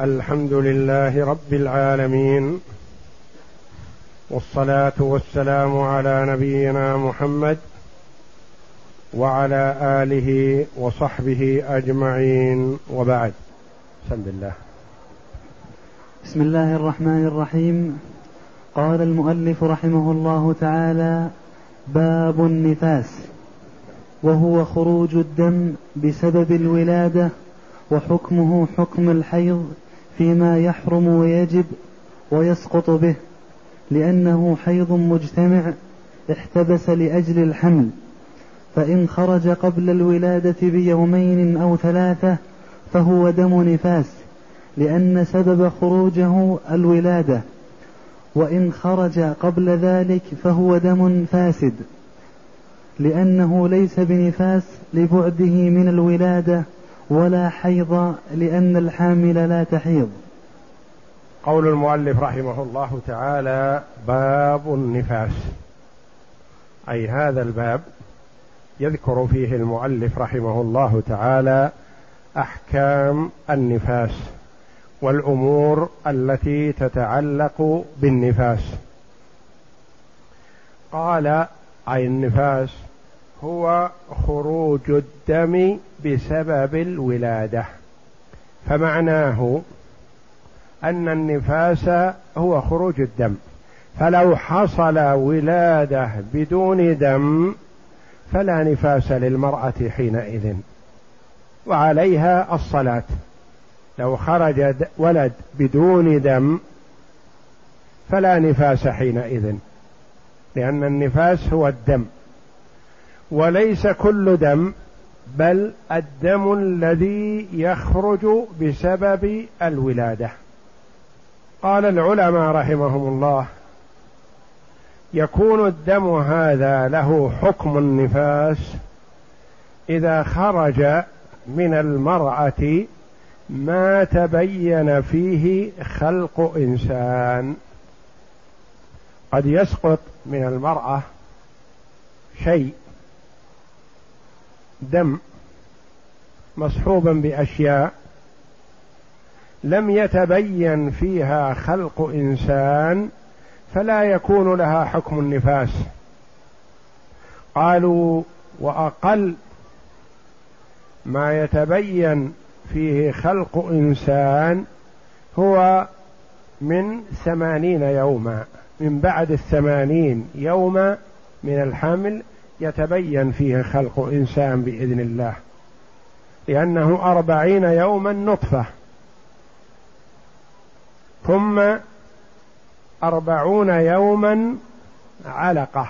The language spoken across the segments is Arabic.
الحمد لله رب العالمين والصلاة والسلام على نبينا محمد وعلى آله وصحبه أجمعين. وبعد بسم الله. بسم الله الرحمن الرحيم. قال المؤلف رحمه الله تعالى باب النفاس وهو خروج الدم بسبب الولادة وحكمه حكم الحيض فيما يحرم ويجب ويسقط به لأنه حيض مجتمع احتبس لأجل الحمل. فإن خرج قبل الولادة بيومين أو ثلاثة فهو دم نفاس لأن سبب خروجه الولادة. وإن خرج قبل ذلك فهو دم فاسد لأنه ليس بنفاس لبعده من الولادة ولا حيض لأن الحامل لا تحيض. قول المؤلف رحمه الله تعالى باب النفاس. أي هذا الباب يذكر فيه المؤلف رحمه الله تعالى أحكام النفاس والأمور التي تتعلق بالنفاس. قال أي النفاس هو خروج الدم بسبب الولادة. فمعناه أن النفاس هو خروج الدم. فلو حصل ولادة بدون دم فلا نفاس للمرأة حينئذ. وعليها الصلاة. لو خرج ولد بدون دم فلا نفاس حينئذ. لأن النفاس هو الدم. وليس كل دم بل الدم الذي يخرج بسبب الولادة. قال العلماء رحمهم الله يكون الدم هذا له حكم النفاس إذا خرج من المرأة ما تبين فيه خلق إنسان. قد يسقط من المرأة شيء دم مصحوبا بأشياء لم يتبين فيها خلق إنسان فلا يكون لها حكم النفاس. قالوا وأقل ما يتبين فيه خلق إنسان هو من ثمانين يوما من بعد الثمانين يوما من الحمل يتبين فيه خلق إنسان بإذن الله. لأنه أربعين يوما نطفة. ثم أربعون يوما علقة.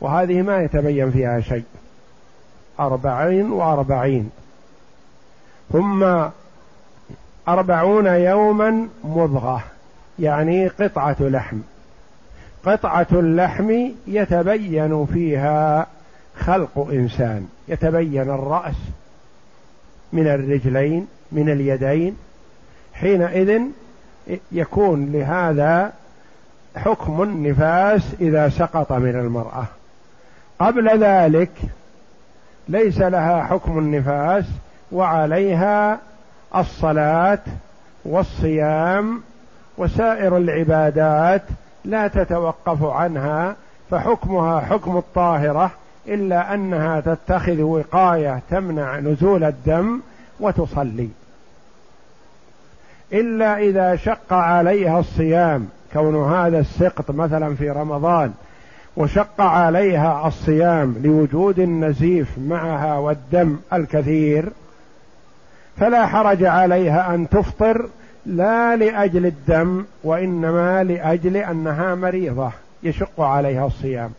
وهذه ما يتبين فيها شيء. أربعين وأربعين. ثم أربعون يوما مضغة. يعني قطعة لحم. قطعة اللحم يتبين فيها خلق إنسان. يتبين الرأس من الرجلين من اليدين. حينئذ يكون لهذا حكم النفاس إذا سقط من المرأة. قبل ذلك ليس لها حكم النفاس وعليها الصلاة والصيام وسائر العبادات لا تتوقف عنها فحكمها حكم الطاهرة إلا أنها تتخذ وقاية تمنع نزول الدم وتصلي. إلا إذا شق عليها الصيام كون هذا السقط مثلا في رمضان وشق عليها الصيام لوجود النزيف معها والدم الكثير فلا حرج عليها أن تفطر لا لأجل الدم وإنما لأجل أنها مريضة يشق عليها الصيام.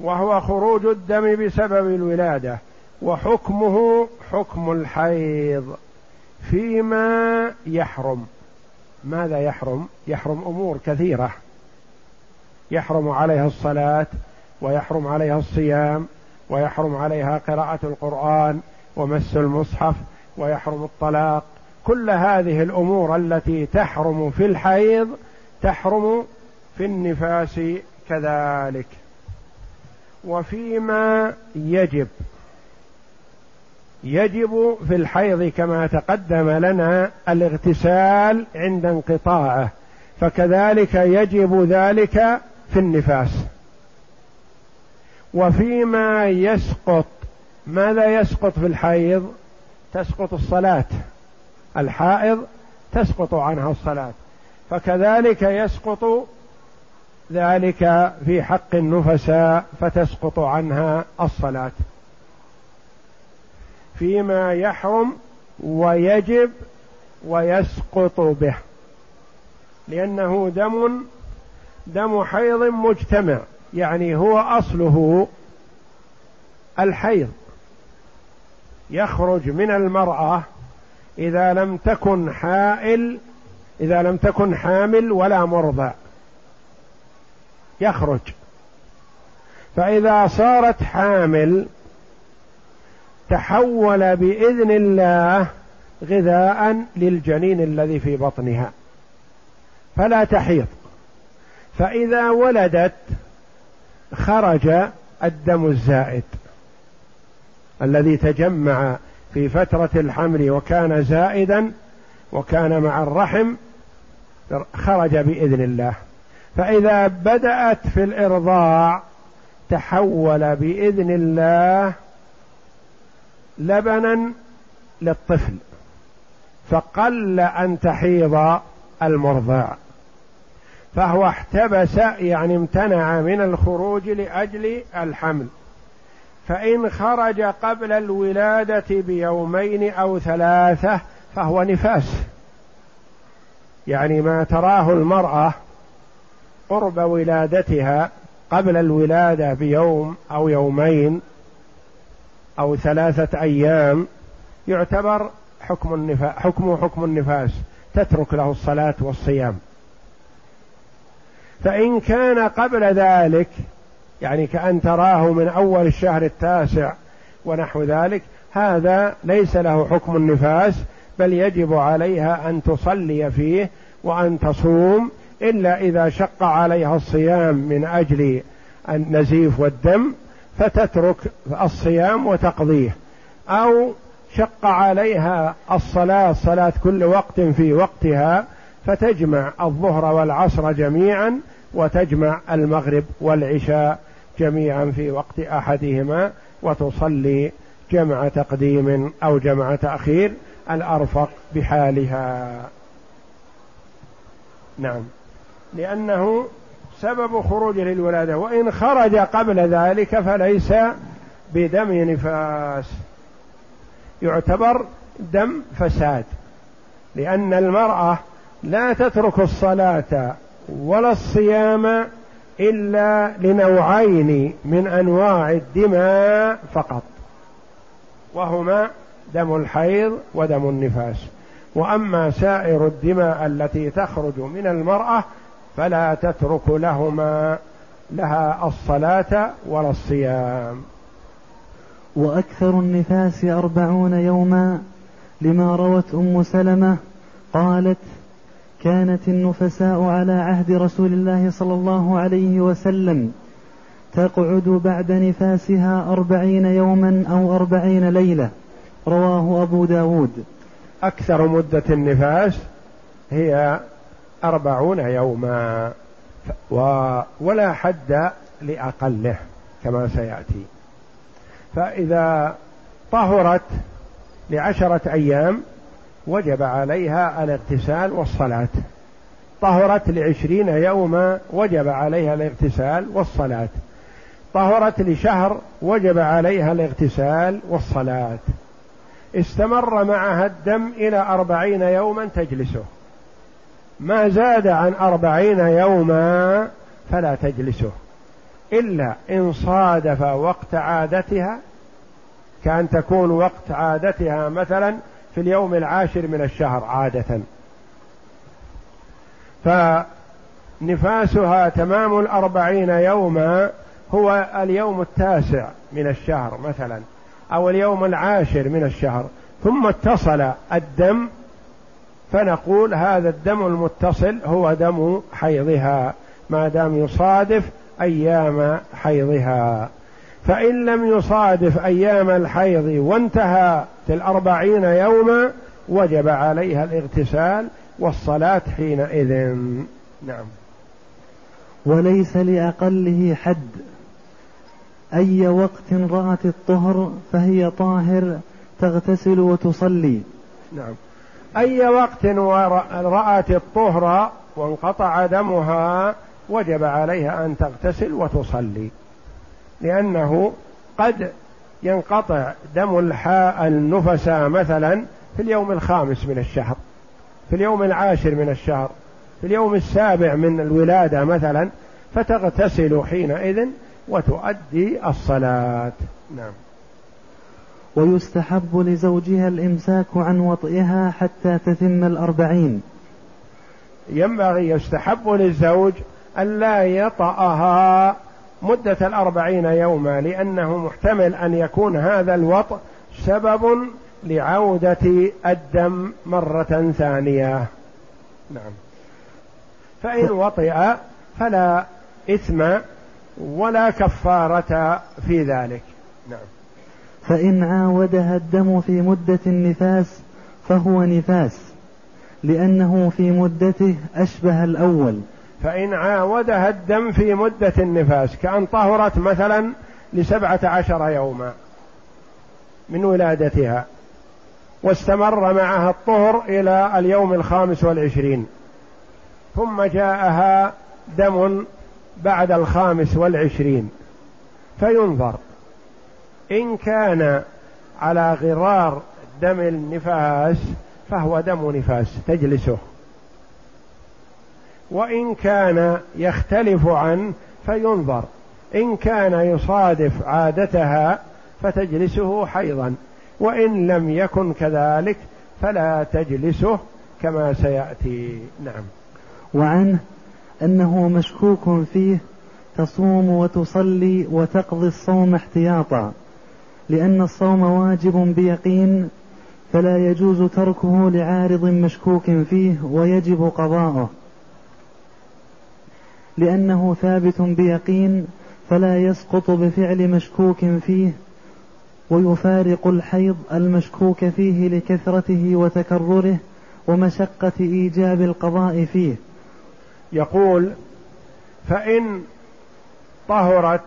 وهو خروج الدم بسبب الولادة وحكمه حكم الحيض فيما يحرم. ماذا يحرم؟ يحرم أمور كثيرة. يحرم عليها الصلاة ويحرم عليها الصيام ويحرم عليها قراءة القرآن ومس المصحف ويحرم الطلاق كل هذه الأمور التي تحرم في الحيض تحرم في النفاس كذلك. وفيما يجب يجب في الحيض كما تقدم لنا الاغتسال عند انقطاعه فكذلك يجب ذلك في النفاس. وفيما يسقط ماذا يسقط في الحيض؟ تسقط الصلاة. الحائض تسقط عنها الصلاة فكذلك يسقط ذلك في حق النفساء فتسقط عنها الصلاة. فيما يحرم ويجب ويسقط به لأنه دم دم حيض مجتمع يعني هو أصله الحيض. يخرج من المرأة إذا لم تكن حائل إذا لم تكن حامل ولا مرضع يخرج. فإذا صارت حامل تحول بإذن الله غذاء للجنين الذي في بطنها. فلا تحيض. فإذا ولدت خرج الدم الزائد الذي تجمع في فترة الحمل وكان زائدا وكان مع الرحم خرج بإذن الله. فإذا بدأت في الإرضاع تحول بإذن الله لبنا للطفل فقل أن تحيض المرضع فهو احتبس يعني امتنع من الخروج لأجل الحمل. فإن خرج قبل الولادة بيومين أو ثلاثة فهو نفاس. يعني ما تراه المرأة قرب ولادتها قبل الولادة بيوم أو يومين أو ثلاثة أيام يعتبر حكم النفاس حكمه حكم النفاس تترك له الصلاة والصيام. فإن كان قبل ذلك يعني كأن تراه من أول الشهر التاسع ونحو ذلك هذا ليس له حكم النفاس بل يجب عليها أن تصلي فيه وأن تصوم إلا إذا شق عليها الصيام من أجل النزيف والدم فتترك الصيام وتقضيه. أو شق عليها الصلاة صلاة كل وقت في وقتها فتجمع الظهر والعصر جميعا وتجمع المغرب والعشاء جميعا في وقت أحدهما وتصلي جمع تقديم أو جمع تأخير الأرفق بحالها. نعم. لأنه سبب خروجه للولادة وإن خرج قبل ذلك فليس بدم نفاس. يعتبر دم فساد لأن المرأة لا تترك الصلاة ولا الصيام إلا لنوعين من أنواع الدماء فقط. وهما دم الحيض ودم النفاس. وأما سائر الدماء التي تخرج من المرأة فلا تترك لهما لها الصلاة ولا الصيام. وأكثر النفاس أربعون يوما لما روت أم سلمة قالت كانت النفساء على عهد رسول الله صلى الله عليه وسلم تقعد بعد نفاسها أربعين يوما أو أربعين ليلة. رواه أبو داود. أكثر مدة النفاس هي أربعون يوما. و ولا حد لأقله كما سيأتي. فإذا طهرت لعشرة أيام وجب عليها الاغتسال والصلاة. طهرت لعشرين يوما وجب عليها الاغتسال والصلاة. طهرت لشهر وجب عليها الاغتسال والصلاة. استمر معها الدم إلى أربعين يوما تجلسه. ما زاد عن أربعين يوما فلا تجلسه. إلا إن صادف وقت عادتها كأن تكون وقت عادتها مثلا في اليوم العاشر من الشهر عادة. فنفاسها تمام الأربعين يوما هو اليوم التاسع من الشهر مثلا أو اليوم العاشر من الشهر. ثم اتصل الدم فنقول هذا الدم المتصل هو دم حيضها ما دام يصادف أيام حيضها. فإن لم يصادف أيام الحيض وانتهى في الأربعين يوما وجب عليها الاغتسال والصلاة حينئذ. نعم. وليس لأقله حد. أي وقت رأت الطهر فهي طاهر تغتسل وتصلي. نعم. أي وقت رأت الطهر وانقطع دمها وجب عليها أن تغتسل وتصلي. لأنه قد ينقطع دم الحاء النفساء مثلا في اليوم الخامس من الشهر في اليوم العاشر من الشهر في اليوم السابع من الولادة مثلا فتغتسل حينئذ وتؤدي الصلاة. نعم. ويستحب لزوجها الإمساك عن وطئها حتى تتم الأربعين. ينبغي يستحب للزوج ألا يطأها مدة الأربعين يوما لأنه محتمل أن يكون هذا الوطء سبب لعودة الدم مرة ثانية. نعم. فإن وطئ فلا إثم ولا كفارة في ذلك. نعم. فإن عاودها الدم في مدة النفاس فهو نفاس لأنه في مدته أشبه الأول فإن عاودها الدم في مدة النفاس كأن طهرت مثلا لسبعة عشر يوما من ولادتها واستمر معها الطهر إلى اليوم الخامس والعشرين. ثم جاءها دم بعد الخامس والعشرين. فينظر إن كان على غرار دم النفاس فهو دم نفاس تجلسه. وإن كان يختلف عنه فينظر. إن كان يصادف عادتها فتجلسه حيضا. وإن لم يكن كذلك فلا تجلسه كما سيأتي. نعم. وعنه أنه مشكوك فيه تصوم وتصلي وتقضي الصوم احتياطا. لأن الصوم واجب بيقين فلا يجوز تركه لعارض مشكوك فيه ويجب قضاؤه. لأنه ثابت بيقين فلا يسقط بفعل مشكوك فيه ويفارق الحيض المشكوك فيه لكثرته وتكرره ومشقة إيجاب القضاء فيه. يقول فإن طهرت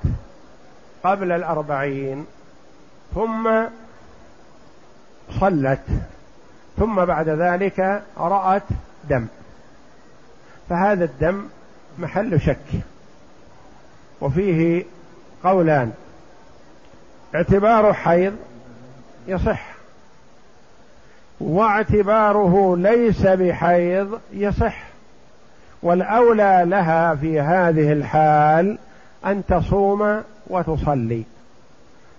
قبل الأربعين ثم صلت ثم بعد ذلك رأت دم فهذا الدم محل شك وفيه قولان اعتبار حيض يصح واعتباره ليس بحيض يصح والأولى لها في هذه الحال أن تصوم وتصلي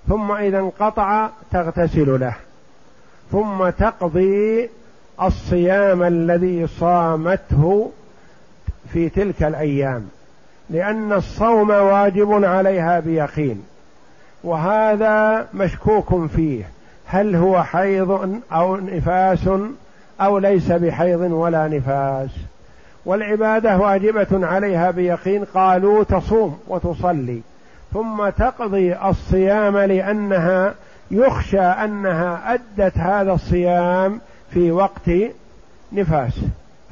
ثم إذا انقطع تغتسل له ثم تقضي الصيام الذي صامته في تلك الأيام لأن الصوم واجب عليها بيقين وهذا مشكوك فيه هل هو حيض أو نفاس أو ليس بحيض ولا نفاس؟ والعبادة واجبة عليها بيقين قالوا تصوم وتصلي ثم تقضي الصيام لأنها يخشى أنها أدت هذا الصيام في وقت نفاس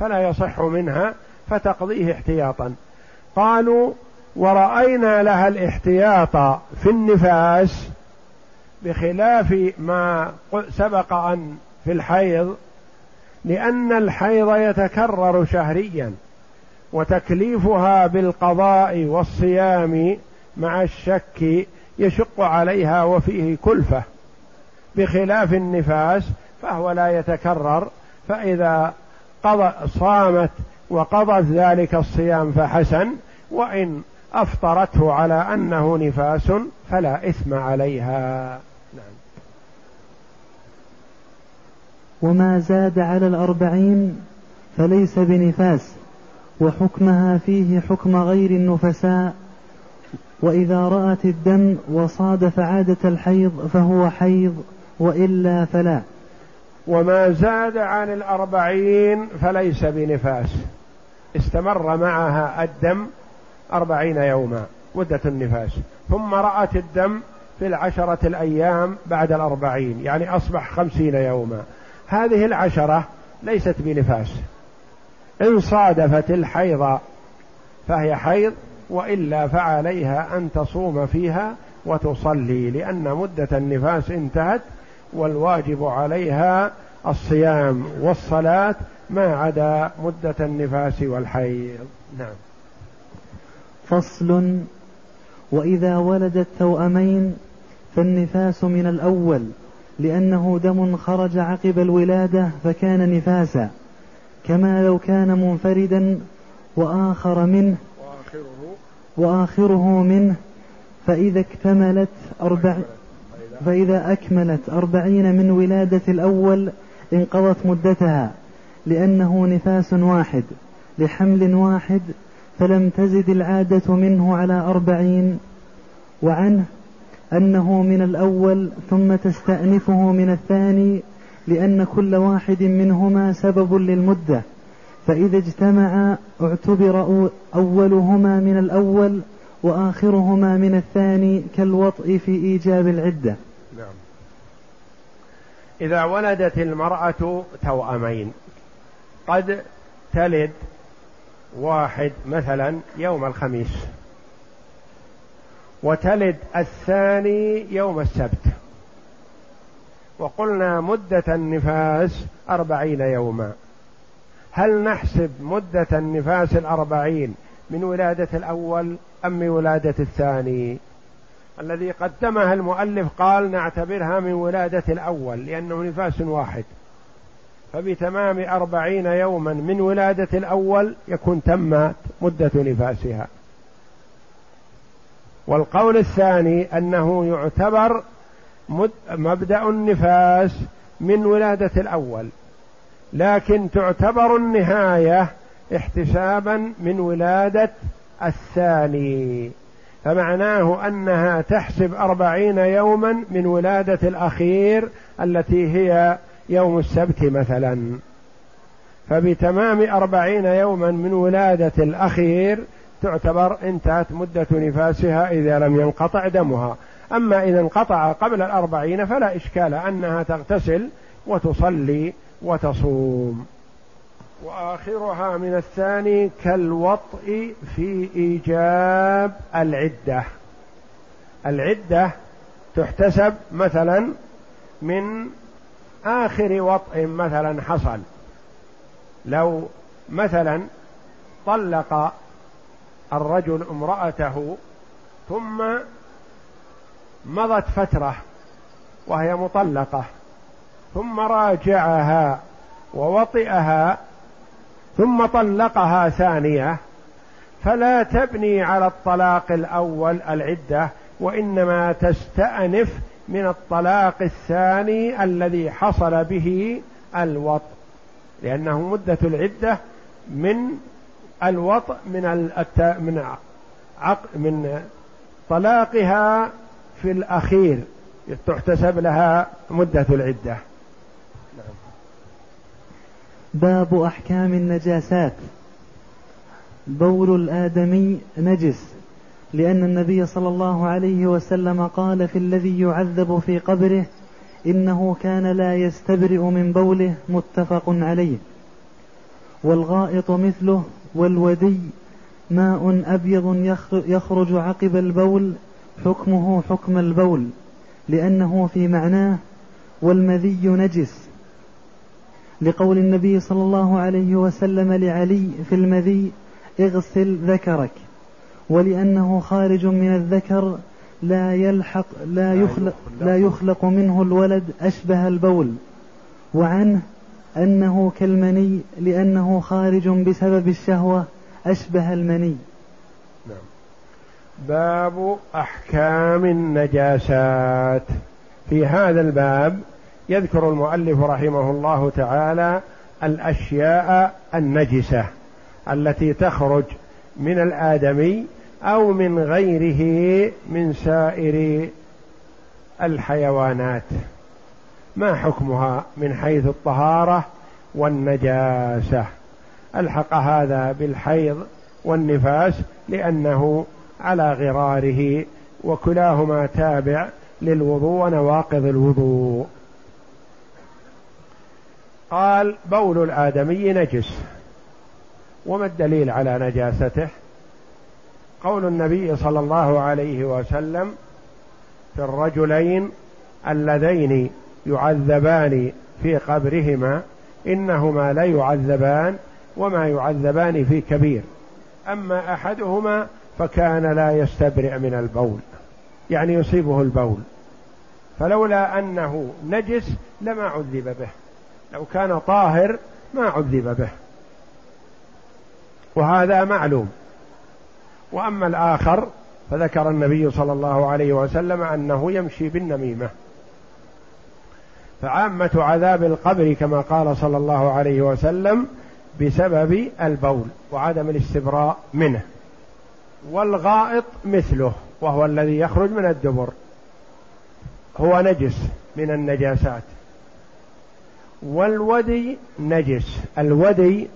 فلا يصح منها فتقضيه احتياطا. قالوا ورأينا لها الاحتياط في النفاس بخلاف ما سبق أن في الحيض لأن الحيض يتكرر شهريا وتكليفها بالقضاء والصيام مع الشك يشق عليها وفيه كلفة. بخلاف النفاس فهو لا يتكرر فإذا قضى صامت وقضت ذلك الصيام فحسن وإن أفطرته على أنه نفاس فلا إثم عليها. نعم. وما زاد على الأربعين فليس بنفاس وحكمها فيه حكم غير النفساء وإذا رأت الدم وصادف عادة الحيض فهو حيض وإلا فلا. وما زاد عن الأربعين فليس بنفاس. استمر معها الدم أربعين يوما مدة النفاس. ثم رأت الدم في العشرة الأيام بعد الأربعين يعني أصبح خمسين يوما. هذه العشرة ليست بنفاس. إن صادفت الحيض فهي حيض وإلا فعليها أن تصوم فيها وتصلي لأن مدة النفاس انتهت والواجب عليها الصيام والصلاة ما عدا مدة النفاس والحيض. نعم. فصل. وإذا ولد التوأمين فالنفاس من الأول لأنه دم خرج عقب الولادة فكان نفاسا. كما لو كان منفردا وآخر منه وآخره, وآخره منه فإذا اكتملت أربع فإذا أكملت أربعين من ولادة الأول انقضت مدتها. لأنه نفاس واحد لحمل واحد فلم تزد العادة منه على أربعين وعنه أنه من الأول ثم تستأنفه من الثاني لأن كل واحد منهما سبب للمدة فإذا اجتمعا اعتبر أولهما من الأول وآخرهما من الثاني كالوطء في إيجاب العدة. نعم. إذا ولدت المرأة توأمين. قد تلد واحد مثلا يوم الخميس وتلد الثاني يوم السبت. وقلنا مدة النفاس أربعين يوما. هل نحسب مدة النفاس الأربعين من ولادة الأول أم من ولادة الثاني؟ الذي قدمها المؤلف قال نعتبرها من ولادة الأول لأنه نفاس واحد. فبتمام أربعين يوما من ولادة الأول يكون تمت مدة نفاسها. والقول الثاني أنه يعتبر مبدأ النفاس من ولادة الأول لكن تعتبر النهاية احتسابا من ولادة الثاني. فمعناه أنها تحسب أربعين يوما من ولادة الأخير التي هي يوم السبت مثلا. فبتمام أربعين يوما من ولادة الأخير تعتبر انتهت مدة نفاسها إذا لم ينقطع دمها. أما إذا انقطع قبل الأربعين فلا إشكال أنها تغتسل وتصلي وتصوم. وآخرها من الثاني كالوطء في إيجاب العدة. العدة تحتسب مثلا من آخر وطء مثلا حصل. لو مثلا طلق الرجل امرأته ثم مضت فترة وهي مطلقة ثم راجعها ووطئها ثم طلقها ثانية فلا تبني على الطلاق الأول العدة وإنما تستأنف من الطلاق الثاني الذي حصل به الوط لأنه مدة العدة من الوط من. من. من طلاقها في الأخير تحتسب لها مدة العدة باب أحكام النجاسات بول الآدمي نجس لأن النبي صلى الله عليه وسلم قال في الذي يعذب في قبره إنه كان لا يستبرئ من بوله متفق عليه. والغائط مثله والودي ماء أبيض يخرج عقب البول حكمه حكم البول لأنه في معناه والمذي نجس. لقول النبي صلى الله عليه وسلم لعلي في المذي اغسل ذكرك. ولأنه خارج من الذكر لا يلحق لا يخلق لا يخلق منه الولد أشبه البول. وعنه أنه كالمني لأنه خارج بسبب الشهوة أشبه المني. نعم. باب أحكام النجاسات. في هذا الباب يذكر المؤلف رحمه الله تعالى الأشياء النجسة التي تخرج من الآدمي أو من غيره من سائر الحيوانات. ما حكمها من حيث الطهارة والنجاسة؟ ألحق هذا بالحيض والنفاس لأنه على غراره وكلاهما تابع للوضوء ونواقض الوضوء. قال بول الآدمي نجس. وما الدليل على نجاسته؟ قول النبي صلى الله عليه وسلم في الرجلين اللذين يعذبان في قبرهما إنهما لا يعذبان وما يعذبان في كبير. أما أحدهما فكان لا يستبرئ من البول يعني يصيبه البول. فلولا أنه نجس لما عذب به لو كان طاهر ما عذب به. وهذا معلوم. وأما الآخر فذكر النبي صلى الله عليه وسلم أنه يمشي بالنميمة. فعامة عذاب القبر كما قال صلى الله عليه وسلم بسبب البول وعدم الاستبراء منه. والغائط مثله وهو الذي يخرج من الدبر. هو نجس من النجاسات. والودي نجس. الودي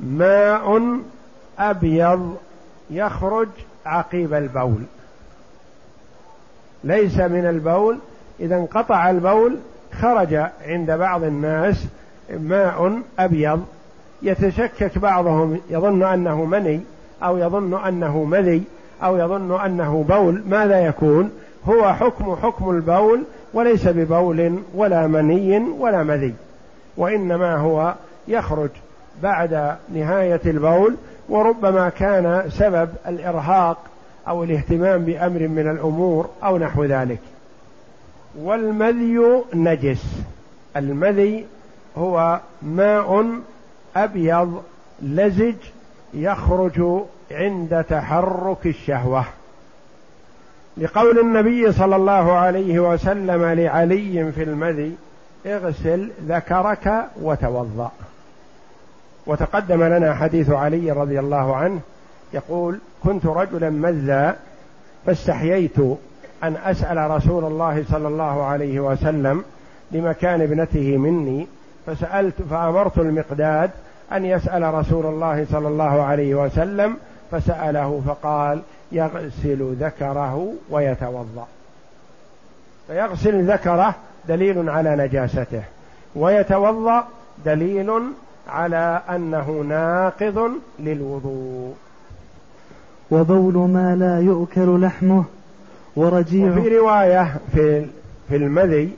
ماء أبيض يخرج عقيب البول. ليس من البول إذا انقطع البول خرج عند بعض الناس ماء أبيض يتشكك بعضهم يظن أنه مني أو يظن أنه مذي أو يظن أنه بول. ماذا يكون؟ هو حكم حكم البول وليس ببول ولا مني ولا مذي وإنما هو يخرج بعد نهاية البول وربما كان سبب الإرهاق أو الاهتمام بأمر من الأمور أو نحو ذلك. والمذي نجس. المذي هو ماء أبيض لزج يخرج عند تحرك الشهوة. لقول النبي صلى الله عليه وسلم لعلي في المذي اغسل ذكرك وتوضأ. وتقدم لنا حديث علي رضي الله عنه يقول كنت رجلا مذا فاستحييت أن أسأل رسول الله صلى الله عليه وسلم لمكان ابنته مني فسألت فأمرت المقداد أن يسأل رسول الله صلى الله عليه وسلم فسأله فقال يغسل ذكره ويتوضأ. فيغسل ذكره دليل على نجاسته ويتوضأ دليل على أنه ناقض للوضوء. وبول ما لا يؤكل لحمه ورجيع وفي رواية في في المذي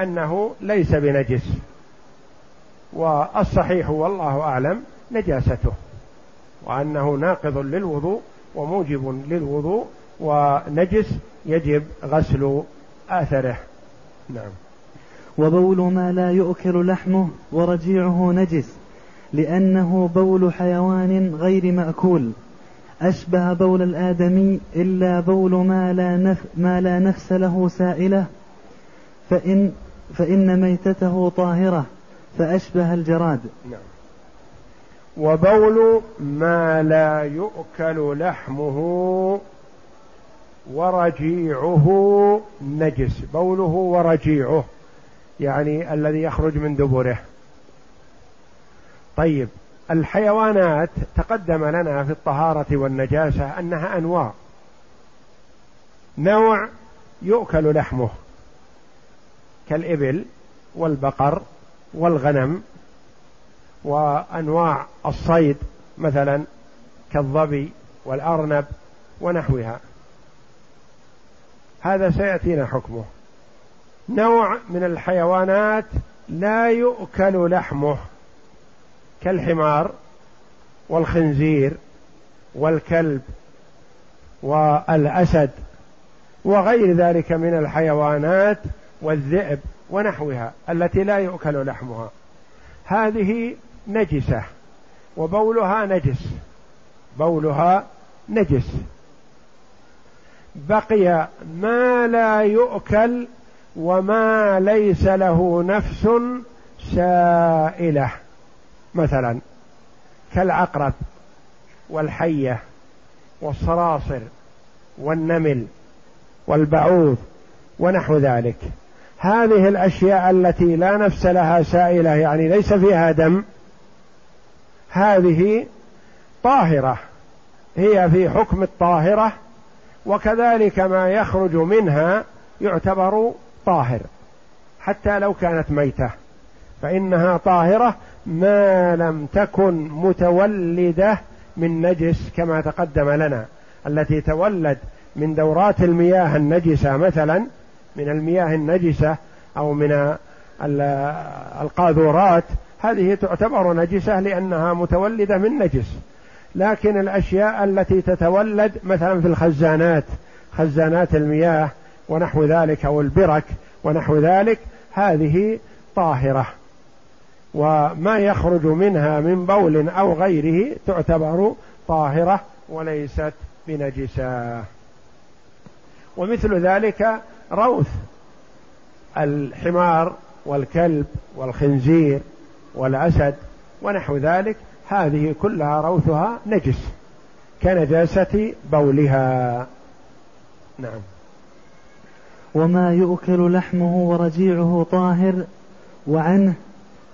أنه ليس بنجس. والصحيح والله أعلم نجاسته وأنه ناقض للوضوء وموجب للوضوء ونجس يجب غسل آثره. نعم. وبول ما لا يؤكل لحمه ورجيعه نجس لأنه بول حيوان غير مأكول. أشبه بول الآدمي إلا بول ما لا, نف ما لا نفس له سائلة فإن, فإن ميتته طاهرة فأشبه الجراد. نعم. وبول ما لا يؤكل لحمه ورجيعه نجس. بوله ورجيعه. يعني الذي يخرج من دبره. طيب الحيوانات تقدم لنا في الطهارة والنجاسة أنها أنواع. نوع يؤكل لحمه كالإبل والبقر والغنم وأنواع الصيد مثلا كالظبي والأرنب ونحوها. هذا سيأتينا حكمه. نوع من الحيوانات لا يؤكل لحمه كالحمار والخنزير والكلب والأسد وغير ذلك من الحيوانات والذئب ونحوها التي لا يؤكل لحمها. هذه نجسة وبولها نجس بولها نجس. بقي ما لا يؤكل وما ليس له نفس سائلة. مثلا كالعقرب والحية والصراصر والنمل والبعوض ونحو ذلك. هذه الأشياء التي لا نفس لها سائلة يعني ليس فيها دم هذه طاهرة هي في حكم الطاهرة وكذلك ما يخرج منها يعتبر طاهر حتى لو كانت ميتة فإنها طاهرة ما لم تكن متولدة من نجس كما تقدم لنا. التي تولد من دورات المياه النجسة مثلا من المياه النجسة أو من القاذورات هذه تعتبر نجسة لأنها متولدة من نجس. لكن الأشياء التي تتولد مثلا في الخزانات خزانات المياه ونحو ذلك أو البرك ونحو ذلك هذه طاهرة. وما يخرج منها من بول أو غيره تعتبر طاهرة وليست بنجسة. ومثل ذلك روث الحمار والكلب والخنزير والأسد ونحو ذلك هذه كلها روثها نجس كنجاسة بولها. نعم. وما يؤكل لحمه ورجيعه طاهر وعنه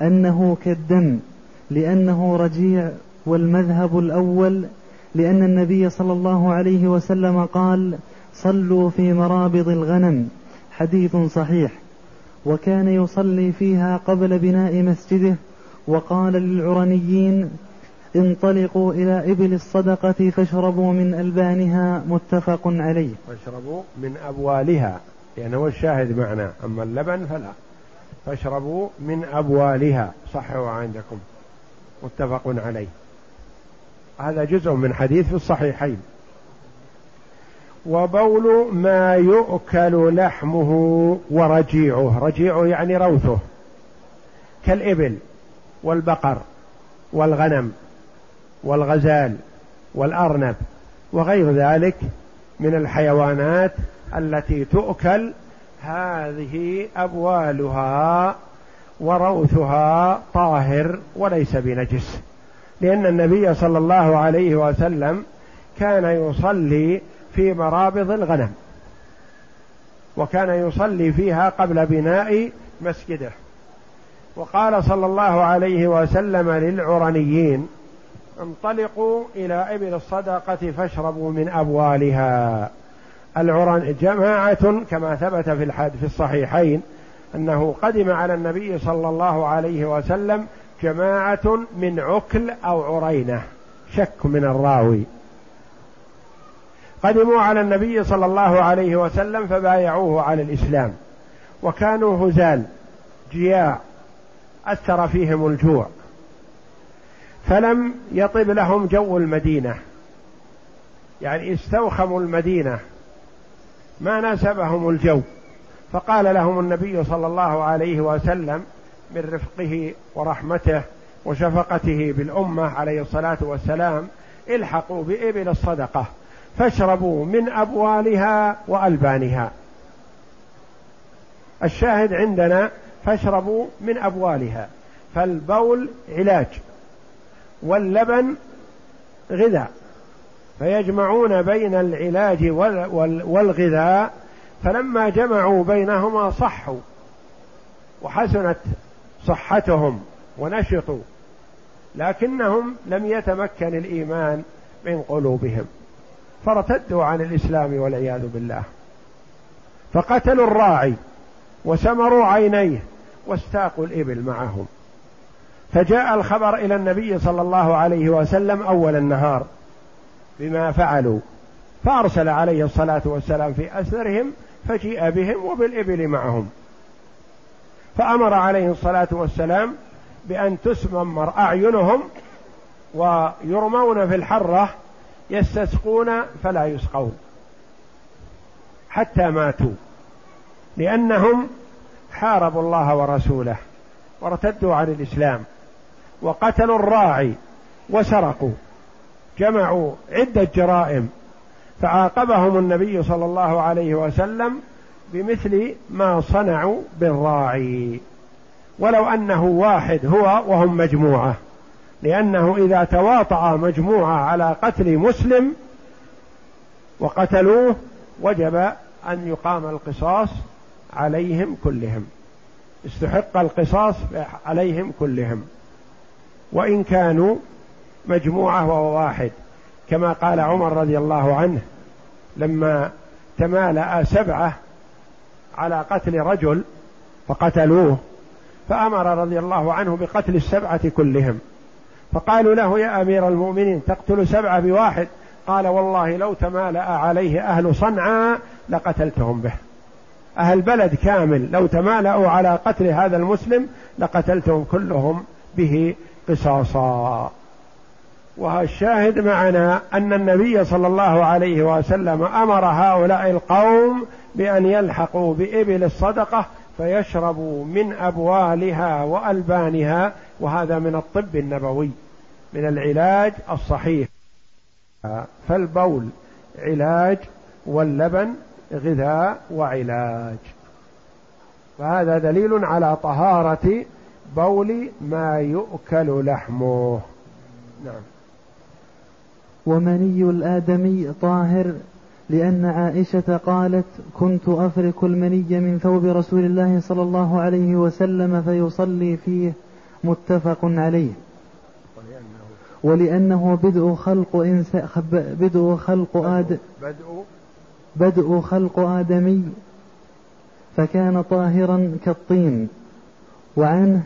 أنه كالدم لأنه رجيع والمذهب الأول لأن النبي صلى الله عليه وسلم قال صلوا في مرابض الغنم حديث صحيح. وكان يصلي فيها قبل بناء مسجده وقال للعرنيين انطلقوا إلى إبل الصدقة فاشربوا من ألبانها متفق عليه. فاشربوا من أبوالها لأنه الشاهد معنا. أما اللبن فلا. فاشربوا من أبوالها. صحوا عندكم. متفق عليه. هذا جزء من حديث في الصحيحين. وبول ما يؤكل لحمه ورجيعه. رجيعه يعني روثه. كالإبل والبقر والغنم والغزال والأرنب وغير ذلك من الحيوانات التي تؤكل هذه أبوالها وروثها طاهر وليس بنجس. لأن النبي صلى الله عليه وسلم كان يصلي في مرابض الغنم وكان يصلي فيها قبل بناء مسجده. وقال صلى الله عليه وسلم للعرنيين انطلقوا إلى إبل الصدقة فاشربوا من أبوالها. العرن جماعة كما ثبت في الحد في الصحيحين أنه قدم على النبي صلى الله عليه وسلم جماعة من عكل أو عرينة شك من الراوي. قدموا على النبي صلى الله عليه وسلم فبايعوه على الإسلام وكانوا هزال جياع أثر فيهم الجوع. فلم يطب لهم جو المدينة يعني استوخموا المدينة. ما ناسبهم الجو. فقال لهم النبي صلى الله عليه وسلم من رفقه ورحمته وشفقته بالأمة عليه الصلاة والسلام الحقوا بإبل الصدقة فاشربوا من أبوالها وألبانها. الشاهد عندنا فاشربوا من أبوالها فالبول علاج واللبن غذاء. فيجمعون بين العلاج والغذاء فلما جمعوا بينهما صحوا وحسنت صحتهم ونشطوا لكنهم لم يتمكن الإيمان من قلوبهم فارتدوا عن الإسلام والعياذ بالله. فقتلوا الراعي وسمروا عينيه واستاقوا الإبل معهم. فجاء الخبر إلى النبي صلى الله عليه وسلم أول النهار. بما فعلوا. فأرسل عليه الصلاة والسلام في اثرهم فجيء بهم وبالإبل معهم. فأمر عليه الصلاة والسلام بأن تسممر أعينهم ويرمون في الحرة يستسقون فلا يسقون. حتى ماتوا. لأنهم حاربوا الله ورسوله وارتدوا عن الإسلام وقتلوا الراعي وسرقوا. جمعوا عدة جرائم فعاقبهم النبي صلى الله عليه وسلم بمثل ما صنعوا بالراعي. ولو أنه واحد هو وهم مجموعة لأنه إذا تواطأ مجموعة على قتل مسلم وقتلوه وجب أن يقام القصاص عليهم كلهم. استحق القصاص عليهم كلهم. وإن كانوا مجموعة وهو واحد كما قال عمر رضي الله عنه لما تمالأ سبعة على قتل رجل فقتلوه فأمر رضي الله عنه بقتل السبعة كلهم. فقالوا له يا أمير المؤمنين تقتل سبعة بواحد؟ قال والله لو تمالأ عليه أهل صنعاء لقتلتهم به. أهل بلد كامل لو تمالأوا على قتل هذا المسلم لقتلتهم كلهم به قصاصا. والشاهد معنا أن النبي صلى الله عليه وسلم أمر هؤلاء القوم بأن يلحقوا بإبل الصدقة فيشربوا من أبوالها وألبانها وهذا من الطب النبوي من العلاج الصحيح. فالبول علاج واللبن غذاء وعلاج. فهذا دليل على طهارة بول ما يؤكل لحمه. نعم. ومني الآدمي طاهر لأن عائشة قالت كنت أفرك المني من ثوب رسول الله صلى الله عليه وسلم فيصلي فيه. متفق عليه. ولأنه بدء خلق إنسان بدء خلق آدم بدء. بدء خلق آدمي. فكان طاهرا كالطين. وعنه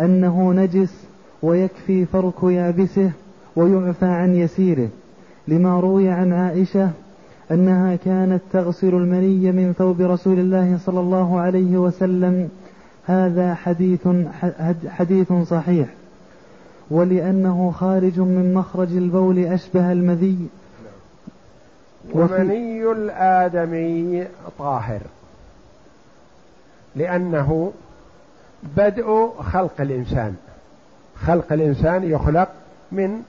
أنه نجس ويكفي فرك يابسه. ويعفى عن يسيره لما روي عن عائشة أنها كانت تغسل المني من ثوب رسول الله صلى الله عليه وسلم هذا حديث حديث صحيح. ولأنه خارج من مخرج البول أشبه المذي. ومني الآدمي طاهر لأنه بدء خلق الإنسان. خلق الإنسان يخلق من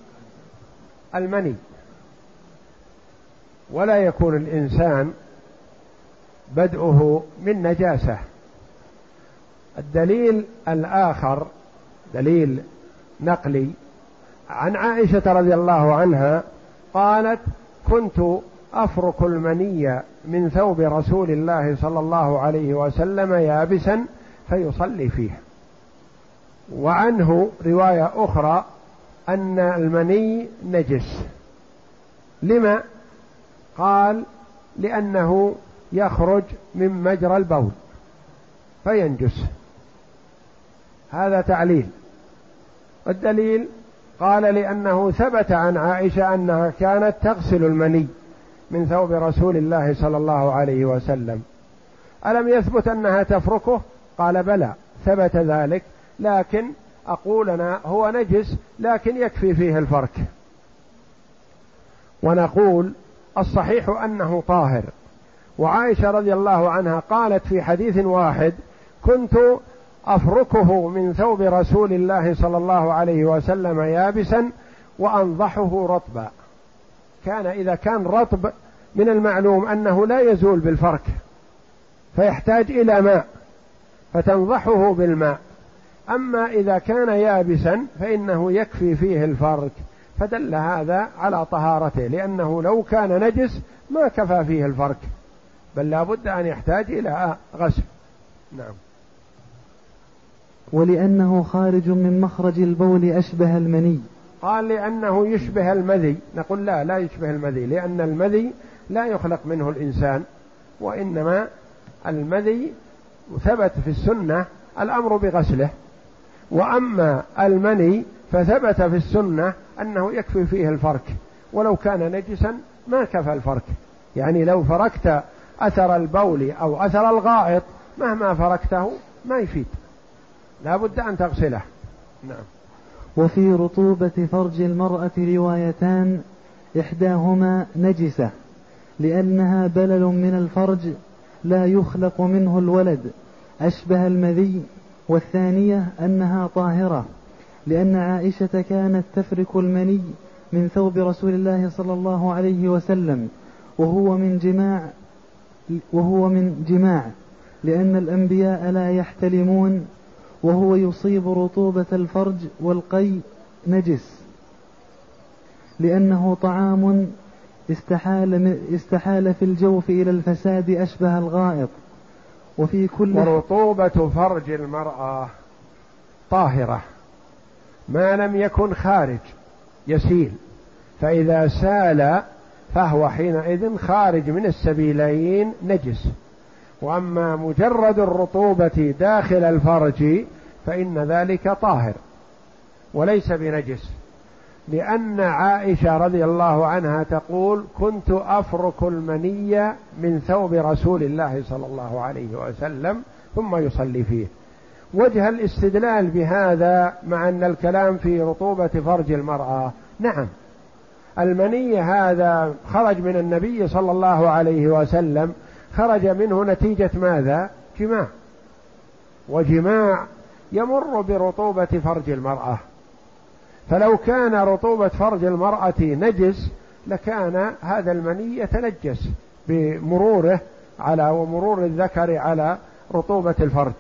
المني. ولا يكون الإنسان بدءه من نجاسة. الدليل الآخر دليل نقلي عن عائشة رضي الله عنها قالت كنت أفرك المني من ثوب رسول الله صلى الله عليه وسلم يابسا فيصلي فيه. وعنه رواية أخرى أن المني نجس. لما؟ قال لأنه يخرج من مجرى البول فينجس. هذا تعليل. والدليل قال لأنه ثبت عن عائشة أنها كانت تغسل المني من ثوب رسول الله صلى الله عليه وسلم. ألم يثبت أنها تفركه؟ قال بلى ثبت ذلك لكن أقول أنا هو نجس لكن يكفي فيه الفرك. ونقول الصحيح أنه طاهر. وعائشة رضي الله عنها قالت في حديث واحد كنت أفركه من ثوب رسول الله صلى الله عليه وسلم يابسا وأنضحه رطبا. كان إذا كان رطب من المعلوم أنه لا يزول بالفرك فيحتاج إلى ماء فتنضحه بالماء. أما إذا كان يابسا فإنه يكفي فيه الفرك فدل هذا على طهارته لأنه لو كان نجس ما كفى فيه الفرك بل لا بد أن يحتاج إلى غسل. نعم. ولأنه خارج من مخرج البول أشبه المني. قال لأنه يشبه المذي. نقول لا لا يشبه المذي لأن المذي لا يخلق منه الإنسان وإنما المذي ثبت في السنة الأمر بغسله. وأما المني فثبت في السنة أنه يكفي فيه الفرك. ولو كان نجسا ما كفى الفرك. يعني لو فركت أثر البول أو أثر الغائط مهما فركته ما يفيد. لا بد أن تغسله. نعم. وفي رطوبة فرج المرأة روايتان إحداهما نجسة لأنها بلل من الفرج لا يخلق منه الولد أشبه المذي والثانية أنها طاهرة لأن عائشة كانت تفرك المني من ثوب رسول الله صلى الله عليه وسلم وهو من جماع وهو من جماع لأن الأنبياء لا يحتلمون وهو يصيب رطوبة الفرج والقي نجس لأنه طعام استحال, استحال في الجوف إلى الفساد أشبه الغائط. وفي كل ورطوبة فرج المرأة طاهرة ما لم يكن خارج يسيل. فإذا سال فهو حينئذ خارج من السبيلين نجس. وأما مجرد الرطوبة داخل الفرج فإن ذلك طاهر وليس بنجس. لأن عائشة رضي الله عنها تقول كنت أفرك المني من ثوب رسول الله صلى الله عليه وسلم ثم يصلي فيه. وجه الاستدلال بهذا مع أن الكلام في رطوبة فرج المرأة. نعم. المني هذا خرج من النبي صلى الله عليه وسلم. خرج منه نتيجة ماذا؟ جماع. وجماع يمر برطوبة فرج المرأة. فلو كان رطوبة فرج المرأة نجس لكان هذا المني يتنجس بمروره على ومرور الذكر على رطوبة الفرج.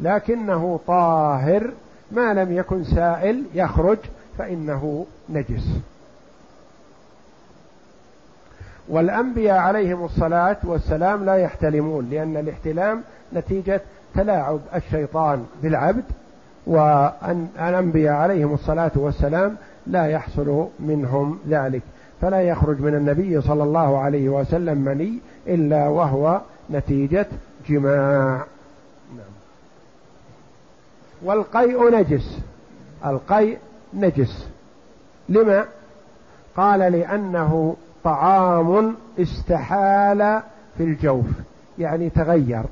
لكنه طاهر ما لم يكن سائل يخرج فإنه نجس. والأنبياء عليهم الصلاة والسلام لا يحتلمون لأن الاحتلام نتيجة تلاعب الشيطان بالعبد والأنبياء عليهم الصلاة والسلام لا يحصل منهم ذلك فلا يخرج من النبي صلى الله عليه وسلم مني إلا وهو نتيجة جماع. والقيء نجس القيء نجس. لما؟ قال لأنه طعام استحال في الجوف يعني تغير.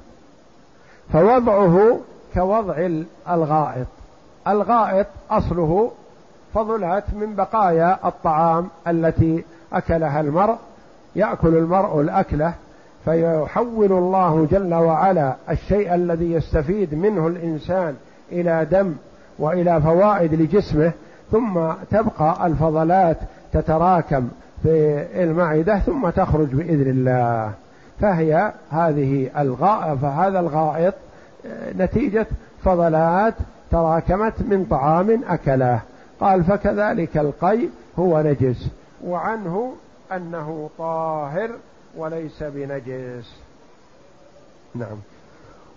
فوضعه كوضع الغائط. الغائط أصله فضلت من بقايا الطعام التي أكلها المرء يأكل المرء الأكلة فيحول الله جل وعلا الشيء الذي يستفيد منه الإنسان إلى دم وإلى فوائد لجسمه ثم تبقى الفضلات تتراكم في المعدة ثم تخرج بإذن الله. فهي هذه الغائط فهذا الغائط نتيجة فضلات تراكمت من طعام أكله. قال فكذلك القي هو نجس وعنه أنه طاهر وليس بنجس. نعم.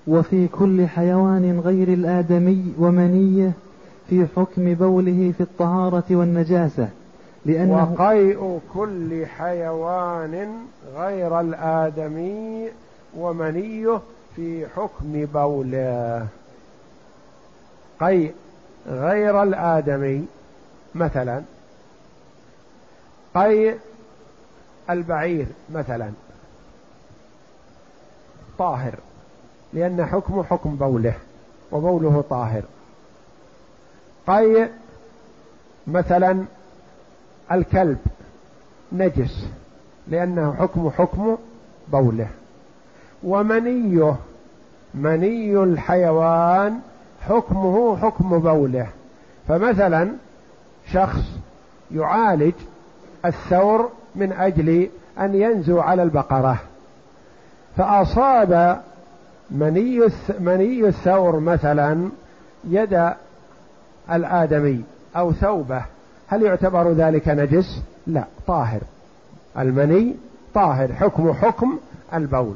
وفي كل حيوان غير الآدمي ومنيه في حكم بوله في الطهارة والنجاسة لأنه وقيء كل حيوان غير الآدمي ومنيه في حكم بوله قيء غير الآدمي مثلا. قيء البعير مثلا. طاهر لأن حكمه حكم بوله وبوله طاهر. قيء مثلا الكلب نجس لأنه حكم حكم بوله. ومنيه مني الحيوان حكمه حكم بوله. فمثلا شخص يعالج الثور من أجل أن ينزو على البقرة. فأصاب مني مني الثور مثلا يد الآدمي أو ثوبه. هل يعتبر ذلك نجس؟ لا طاهر. المني طاهر حكم حكم البول.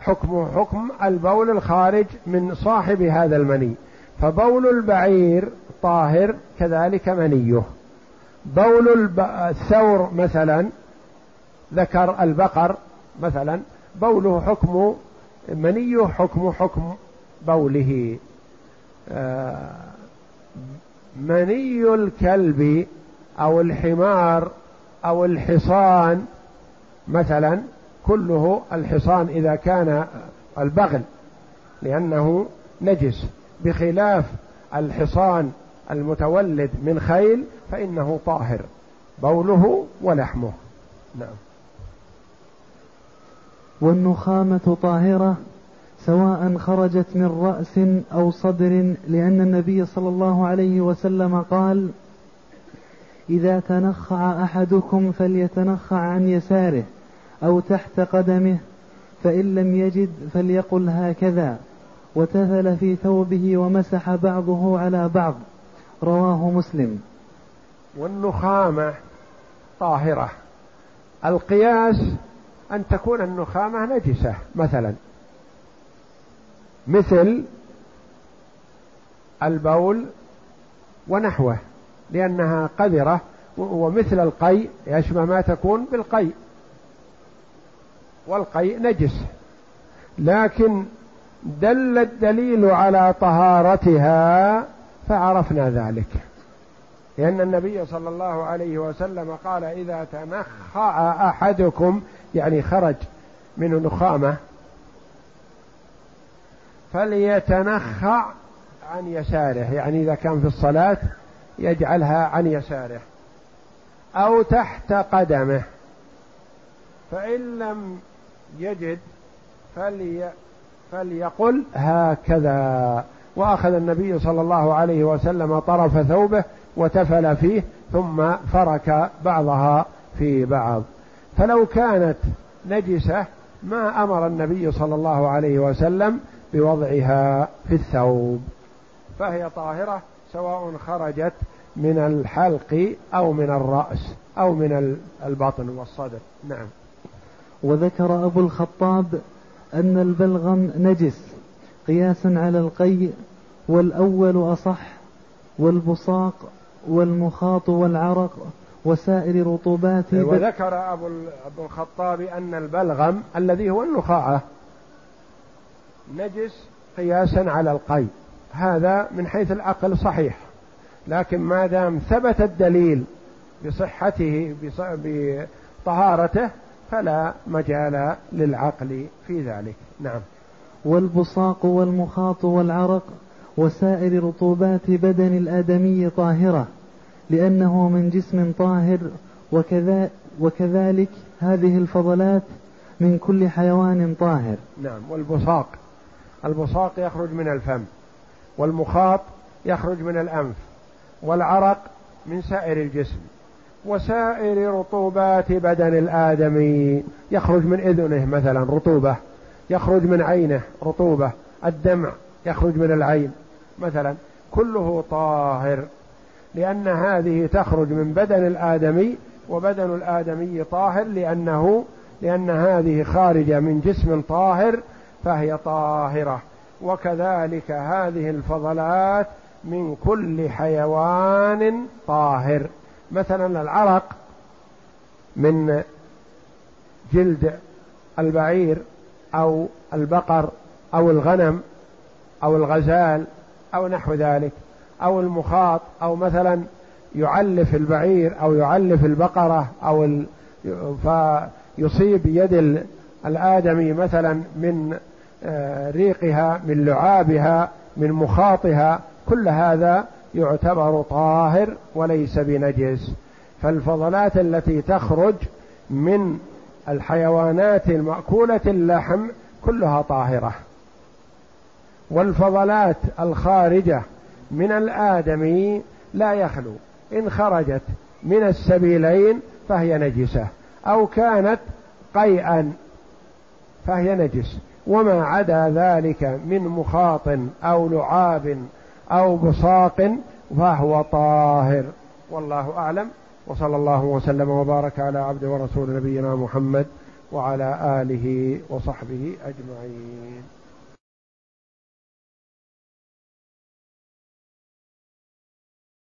حكم حكم البول الخارج من صاحب هذا المني. فبول البعير طاهر كذلك منيه. بول الثور مثلا ذكر البقر مثلا بوله حكم منيه حكم حكم بوله. آه، مني الكلب أو الحمار أو الحصان مثلا كله الحصان إذا كان البغل لأنه نجس. بخلاف الحصان المتولد من خيل فإنه طاهر بوله ولحمه. نعم. والنخامة طاهرة سواء خرجت من رأس أو صدر لأن النبي صلى الله عليه وسلم قال إذا تنخع أحدكم فليتنخع عن يساره. أو تحت قدمه فإن لم يجد فليقل هكذا. وتفل في ثوبه ومسح بعضه على بعض. رواه مسلم. والنخامة طاهرة. القياس أن تكون النخامة نجسة مثلا. مثل البول ونحوه لأنها قذرة ومثل القي يشبه ما تكون بالقي. والقي نجس. لكن دل الدليل على طهارتها فعرفنا ذلك. لأن النبي صلى الله عليه وسلم قال إذا تنخع أحدكم يعني خرج من نخامة فليتنخع عن يساره. يعني إذا كان في الصلاة يجعلها عن يساره أو تحت قدمه. فإن لم يجد فلي فليقل هكذا. وأخذ النبي صلى الله عليه وسلم طرف ثوبه وتفل فيه ثم فرك بعضها في بعض. فلو كانت نجسة ما أمر النبي صلى الله عليه وسلم بوضعها في الثوب. فهي طاهرة سواء خرجت من الحلق أو من الرأس أو من البطن والصدر. نعم. وذكر أبو الخطاب أن البلغم نجس قياسا على القي والأول أصح والبصاق والمخاط والعرق وسائر رطوبات وذكر أبو أبو الخطاب أن البلغم الذي هو النخاعة نجس قياسا على القي. هذا من حيث العقل صحيح لكن ما دام ثبت الدليل بصحته بطهارته فلا مجال للعقل في ذلك. نعم. والبصاق والمخاط والعرق وسائر رطوبات بدن الآدمي طاهرة لأنه من جسم طاهر وكذا وكذلك هذه الفضلات من كل حيوان طاهر. نعم. والبصاق البصاق يخرج من الفم والمخاط يخرج من الأنف والعرق من سائر الجسم. وسائر رطوبات بدن الآدمي. يخرج من إذنه مثلا رطوبة يخرج من عينه رطوبة الدمع يخرج من العين مثلا. كله طاهر لأن هذه تخرج من بدن الآدمي وبدن الآدمي طاهر لأنه لأن هذه خارجة من جسم طاهر فهي طاهرة. وكذلك هذه الفضلات من كل حيوان طاهر. مثلا العرق من جلد البعير أو البقر أو الغنم أو الغزال أو نحو ذلك أو المخاط أو مثلا يعلف البعير أو يعلف البقرة أو ال... فيصيب يد الآدمي مثلا من آه، ريقها من لعابها من مخاطها كل هذا يعتبر طاهر وليس بنجس. فالفضلات التي تخرج من الحيوانات المأكولة اللحم كلها طاهرة. والفضلات الخارجة من الآدمي لا يخلو. إن خرجت من السبيلين فهي نجسة. أو كانت قيئا فهي نجس. وما عدا ذلك من مخاط أو لعاب أو بصاق فهو طاهر. والله أعلم. وصلى الله وسلم وبارك على عبد ورسول نبينا محمد وعلى آله وصحبه أجمعين.